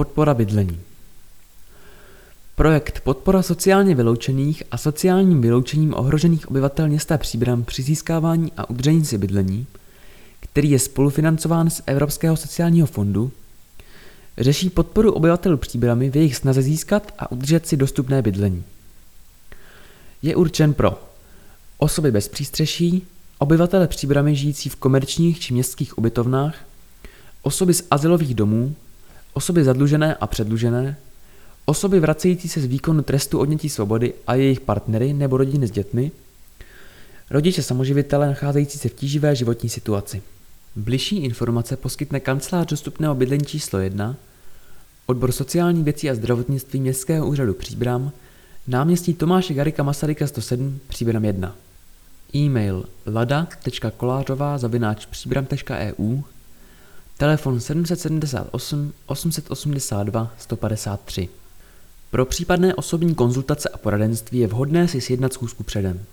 Podpora bydlení. Projekt Podpora sociálně vyloučených a sociálním vyloučením ohrožených obyvatel města Příbram při získávání a udržení si bydlení, který je spolufinancován z Evropského sociálního fondu, řeší podporu obyvatel Příbramy v jejich snaze získat a udržet si dostupné bydlení. Je určen pro osoby bez přístřeší, obyvatele Příbramy žijící v komerčních či městských ubytovnách, osoby z azylových domů, osoby zadlužené a předlužené, osoby vracející se z výkonu trestu odnětí svobody a jejich partnery nebo rodiny s dětmi, rodiče samoživitele nacházející se v tíživé životní situaci. Bližší informace poskytne kancelář dostupného bydlení číslo 1, odbor sociální věcí a zdravotnictví Městského úřadu Příbram, náměstí Tomáše Garika Masaryka 107, Příbram 1. E-mail lada.kolářová Telefon 778 882 153 Pro případné osobní konzultace a poradenství je vhodné si sjednat schůzku předem.